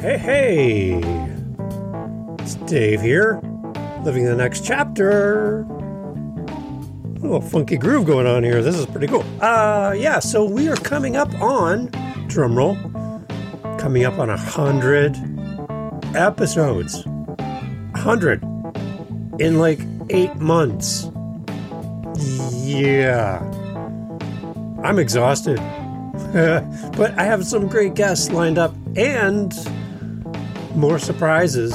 Hey, hey! It's Dave here, living the next chapter. A little funky groove going on here. This is pretty cool. Uh, yeah, so we are coming up on, drumroll, coming up on a hundred episodes. Hundred in like eight months. Yeah. I'm exhausted. but I have some great guests lined up and more surprises.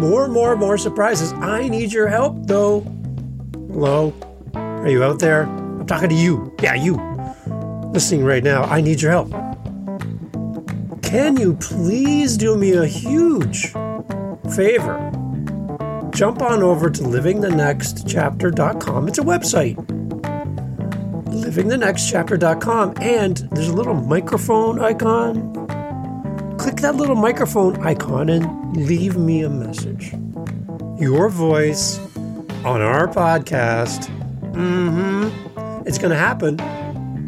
More, more, more surprises. I need your help, though. Hello? Are you out there? I'm talking to you. Yeah, you. Listening right now. I need your help. Can you please do me a huge favor? Jump on over to livingthenextchapter.com. It's a website. Livingthenextchapter.com, and there's a little microphone icon click that little microphone icon and leave me a message. Your voice on our podcast. Mm-hmm. It's going to happen,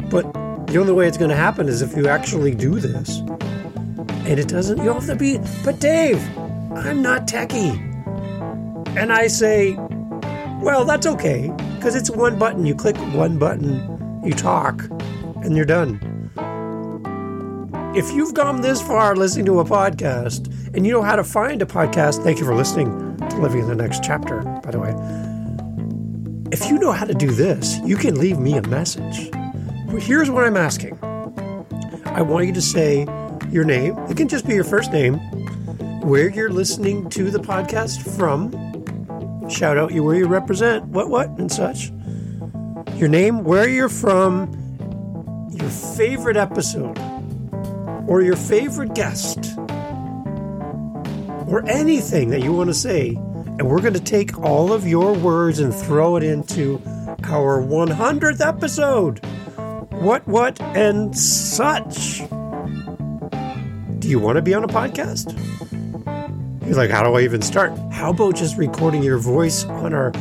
but the only way it's going to happen is if you actually do this. And it doesn't, you have to be, but Dave, I'm not techie. And I say, well, that's okay, because it's one button. You click one button, you talk, and you're done if you've gone this far listening to a podcast and you know how to find a podcast, thank you for listening to Living in the Next Chapter, by the way. If you know how to do this, you can leave me a message. Here's what I'm asking I want you to say your name, it can just be your first name, where you're listening to the podcast from, shout out you where you represent, what, what, and such. Your name, where you're from, your favorite episode or your favorite guest or anything that you want to say. And we're going to take all of your words and throw it into our 100th episode. What, what, and such. Do you want to be on a podcast? You're like, how do I even start? How about just recording your voice on our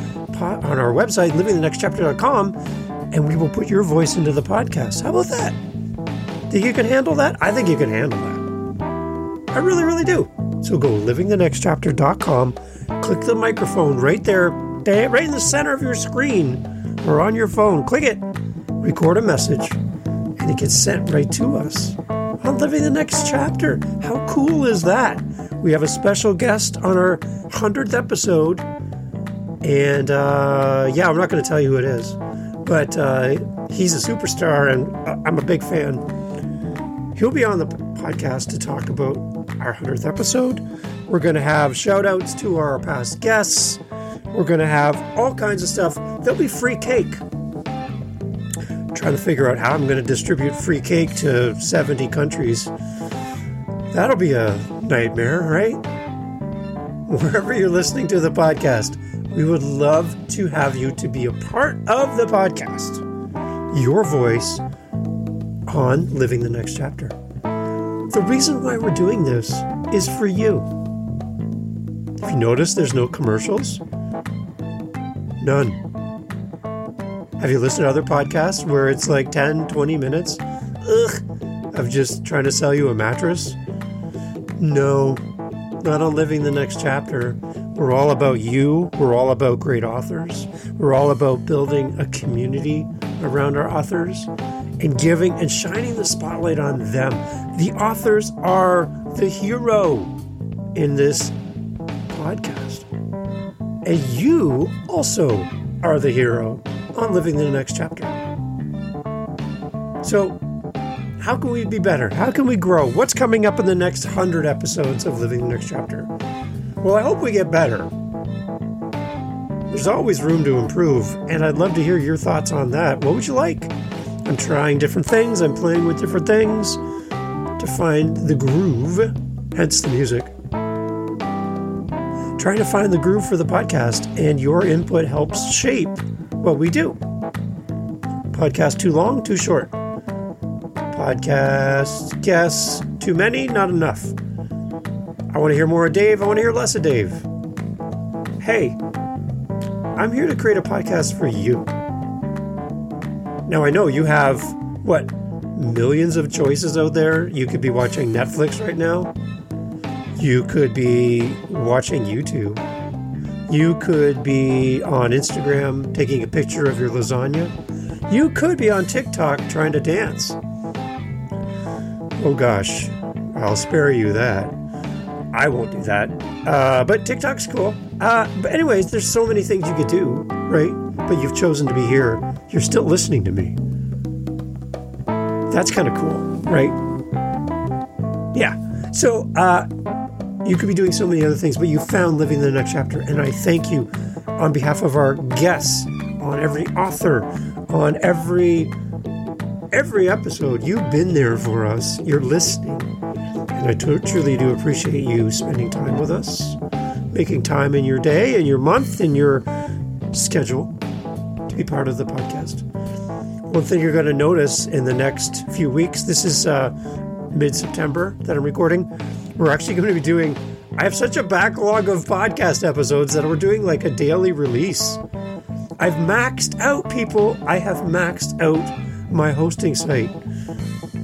on our website, livingthenextchapter.com, and we will put your voice into the podcast. How about that? Think you can handle that? I think you can handle that. I really, really do. So go livingthenextchapter.com, click the microphone right there, right in the center of your screen or on your phone. Click it, record a message, and it gets sent right to us on Living the Next Chapter. How cool is that? We have a special guest on our 100th episode. And uh, yeah, I'm not going to tell you who it is, but uh, he's a superstar, and I'm a big fan. He'll be on the podcast to talk about our 100th episode. We're going to have shout outs to our past guests. We're going to have all kinds of stuff. There'll be free cake. trying to figure out how I'm going to distribute free cake to 70 countries. That'll be a nightmare, right? Wherever you're listening to the podcast, we would love to have you to be a part of the podcast. Your voice on Living the Next Chapter. The reason why we're doing this is for you. If you notice, there's no commercials. None. Have you listened to other podcasts where it's like 10, 20 minutes ugh, of just trying to sell you a mattress? No, not on Living the Next Chapter. We're all about you. We're all about great authors. We're all about building a community around our authors and giving and shining the spotlight on them. The authors are the hero in this podcast. And you also are the hero on Living the Next Chapter. So, how can we be better? How can we grow? What's coming up in the next 100 episodes of Living the Next Chapter? Well, I hope we get better. There's always room to improve, and I'd love to hear your thoughts on that. What would you like? I'm trying different things, I'm playing with different things to find the groove, hence the music. Trying to find the groove for the podcast, and your input helps shape what we do. Podcast too long, too short. Podcast guests too many, not enough. I want to hear more of Dave, I want to hear less of Dave. Hey, I'm here to create a podcast for you. Now, I know you have, what, millions of choices out there. You could be watching Netflix right now. You could be watching YouTube. You could be on Instagram taking a picture of your lasagna. You could be on TikTok trying to dance. Oh gosh, I'll spare you that. I won't do that. Uh, but TikTok's cool. Uh, but, anyways, there's so many things you could do, right? But you've chosen to be here. You're still listening to me. That's kind of cool, right? Yeah. So, uh, you could be doing so many other things, but you found Living the Next Chapter. And I thank you on behalf of our guests, on every author, on every every episode. You've been there for us. You're listening. And I t- truly do appreciate you spending time with us, making time in your day and your month and your schedule to be part of the podcast. One thing you're going to notice in the next few weeks, this is uh, mid September that I'm recording. We're actually going to be doing, I have such a backlog of podcast episodes that we're doing like a daily release. I've maxed out, people. I have maxed out my hosting site.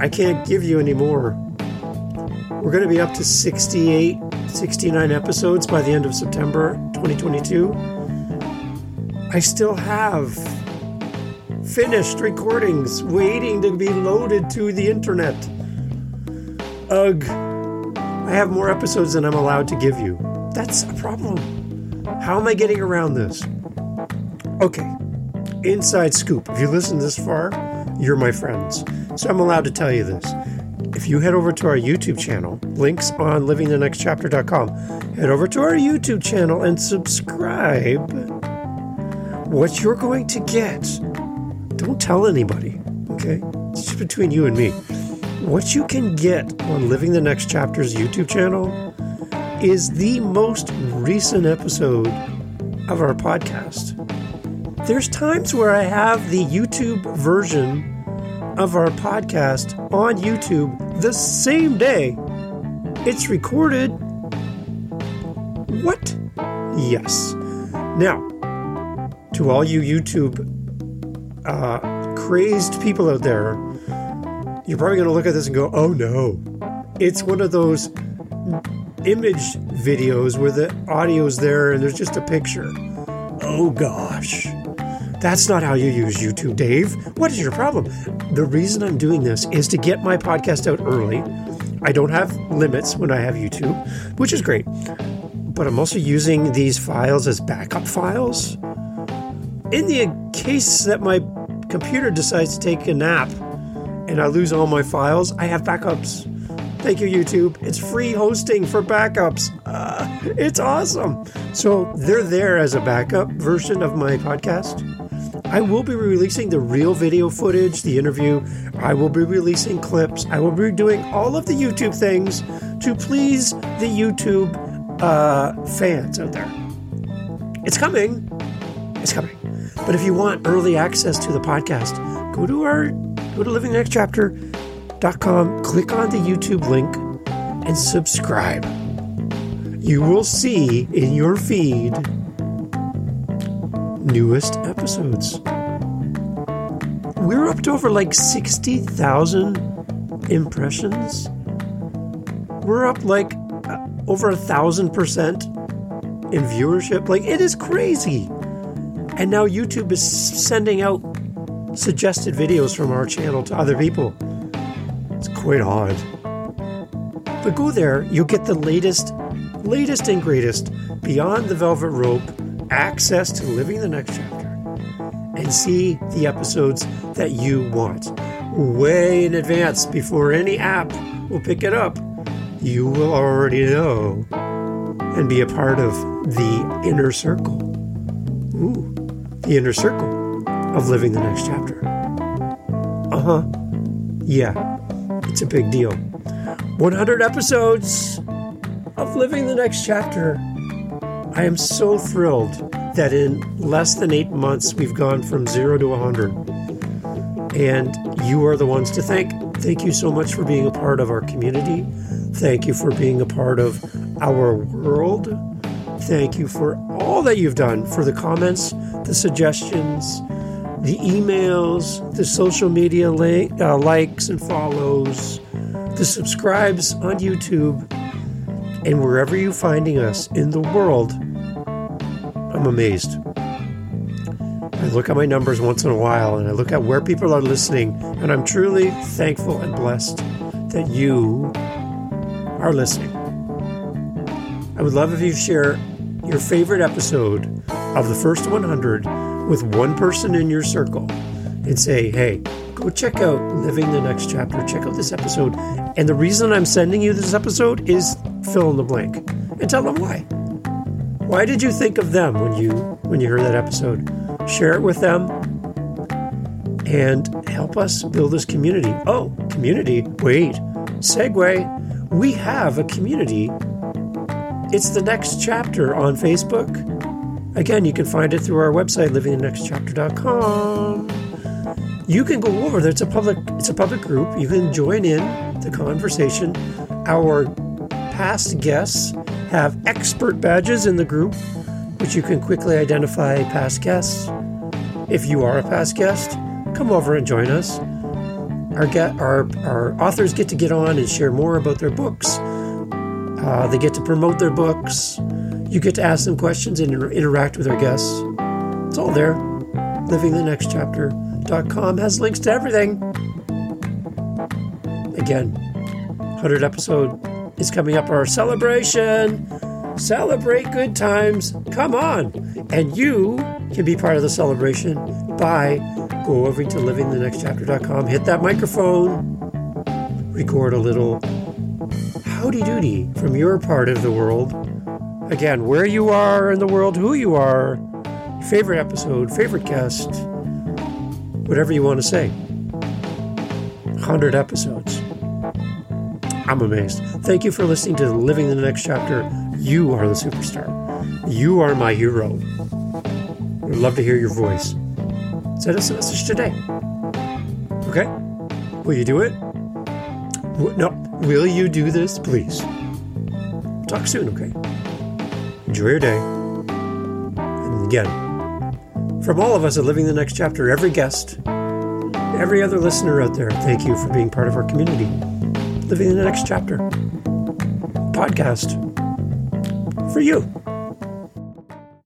I can't give you any more. We're going to be up to 68, 69 episodes by the end of September 2022. I still have finished recordings waiting to be loaded to the internet. Ugh. I have more episodes than I'm allowed to give you. That's a problem. How am I getting around this? Okay, inside scoop. If you listen this far, you're my friends. So I'm allowed to tell you this. If you head over to our YouTube channel, links on livingthenextchapter.com, head over to our YouTube channel and subscribe. What you're going to get, don't tell anybody, okay? It's just between you and me. What you can get on Living the Next Chapter's YouTube channel is the most recent episode of our podcast. There's times where I have the YouTube version of our podcast on YouTube the same day it's recorded. What? Yes. Now, to all you YouTube uh, crazed people out there, you're probably going to look at this and go, oh no. It's one of those image videos where the audio's there and there's just a picture. Oh gosh. That's not how you use YouTube, Dave. What is your problem? The reason I'm doing this is to get my podcast out early. I don't have limits when I have YouTube, which is great. But I'm also using these files as backup files. In the case that my computer decides to take a nap and I lose all my files, I have backups. Thank you, YouTube. It's free hosting for backups. Uh, it's awesome. So they're there as a backup version of my podcast. I will be releasing the real video footage, the interview. I will be releasing clips. I will be doing all of the YouTube things to please the YouTube uh, fans out there. It's coming. It's coming. But if you want early access to the podcast, go to our go to livingthenextchapter.com, click on the YouTube link, and subscribe. You will see in your feed newest episodes. We're up to over like 60,000 impressions. We're up like uh, over a thousand percent in viewership. Like, it is crazy. And now YouTube is sending out suggested videos from our channel to other people. It's quite odd. But go there, you'll get the latest, latest and greatest beyond the velvet rope access to living the next chapter and see the episodes that you want way in advance before any app will pick it up. You will already know and be a part of the inner circle. Ooh, the inner circle of living the next chapter. Uh huh. Yeah, it's a big deal. 100 episodes of living the next chapter. I am so thrilled that in less than eight months we've gone from zero to 100. And you are the ones to thank. Thank you so much for being a part of our community. Thank you for being a part of our world. Thank you for all that you've done, for the comments, the suggestions, the emails, the social media uh, likes and follows, the subscribes on YouTube, and wherever you're finding us in the world. I'm amazed. I look at my numbers once in a while and I look at where people are listening, and I'm truly thankful and blessed that you are listening. I would love if you share your favorite episode of the first 100 with one person in your circle and say, hey, go check out Living the Next Chapter. Check out this episode. And the reason I'm sending you this episode is fill in the blank and tell them why. Why did you think of them when you when you heard that episode? Share it with them and help us build this community. Oh, community. Wait. Segue. We have a community it's the next chapter on Facebook. Again, you can find it through our website, livingthenextchapter.com. You can go over there. It's a public it's a public group. You can join in the conversation. Our past guests have expert badges in the group, which you can quickly identify past guests. If you are a past guest, come over and join us. Our, get, our, our authors get to get on and share more about their books uh, they get to promote their books. You get to ask them questions and inter- interact with our guests. It's all there. LivingTheNextChapter.com has links to everything. Again, 100 episode is coming up. Our celebration. Celebrate good times. Come on. And you can be part of the celebration by go over to livingthenextchapter.com, hit that microphone, record a little howdy doody from your part of the world. Again, where you are in the world, who you are, favorite episode, favorite guest, whatever you want to say. 100 episodes. I'm amazed. Thank you for listening to Living the Next Chapter. You are the superstar. You are my hero. I'd love to hear your voice. Send us a message today. Okay? Will you do it? No, Will you do this, please? Talk soon, okay? Enjoy your day. And again, from all of us at Living the Next Chapter, every guest, every other listener out there, thank you for being part of our community. Living in the Next Chapter podcast for you.